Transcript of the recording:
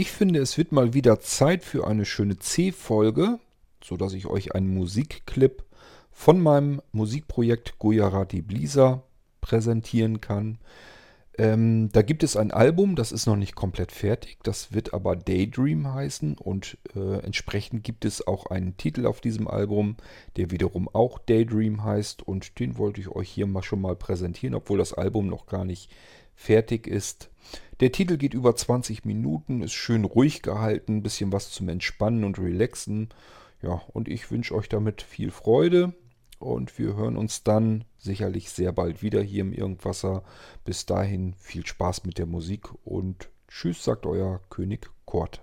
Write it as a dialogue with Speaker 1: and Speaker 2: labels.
Speaker 1: Ich finde, es wird mal wieder Zeit für eine schöne C-Folge, sodass ich euch einen Musikclip von meinem Musikprojekt Gujarati Blisa präsentieren kann. Ähm, da gibt es ein Album, das ist noch nicht komplett fertig, das wird aber Daydream heißen und äh, entsprechend gibt es auch einen Titel auf diesem Album, der wiederum auch Daydream heißt und den wollte ich euch hier mal schon mal präsentieren, obwohl das Album noch gar nicht fertig ist. Der Titel geht über 20 Minuten, ist schön ruhig gehalten, ein bisschen was zum Entspannen und Relaxen. Ja, und ich wünsche euch damit viel Freude und wir hören uns dann sicherlich sehr bald wieder hier im Irgendwasser. Bis dahin viel Spaß mit der Musik und tschüss, sagt euer König Kurt.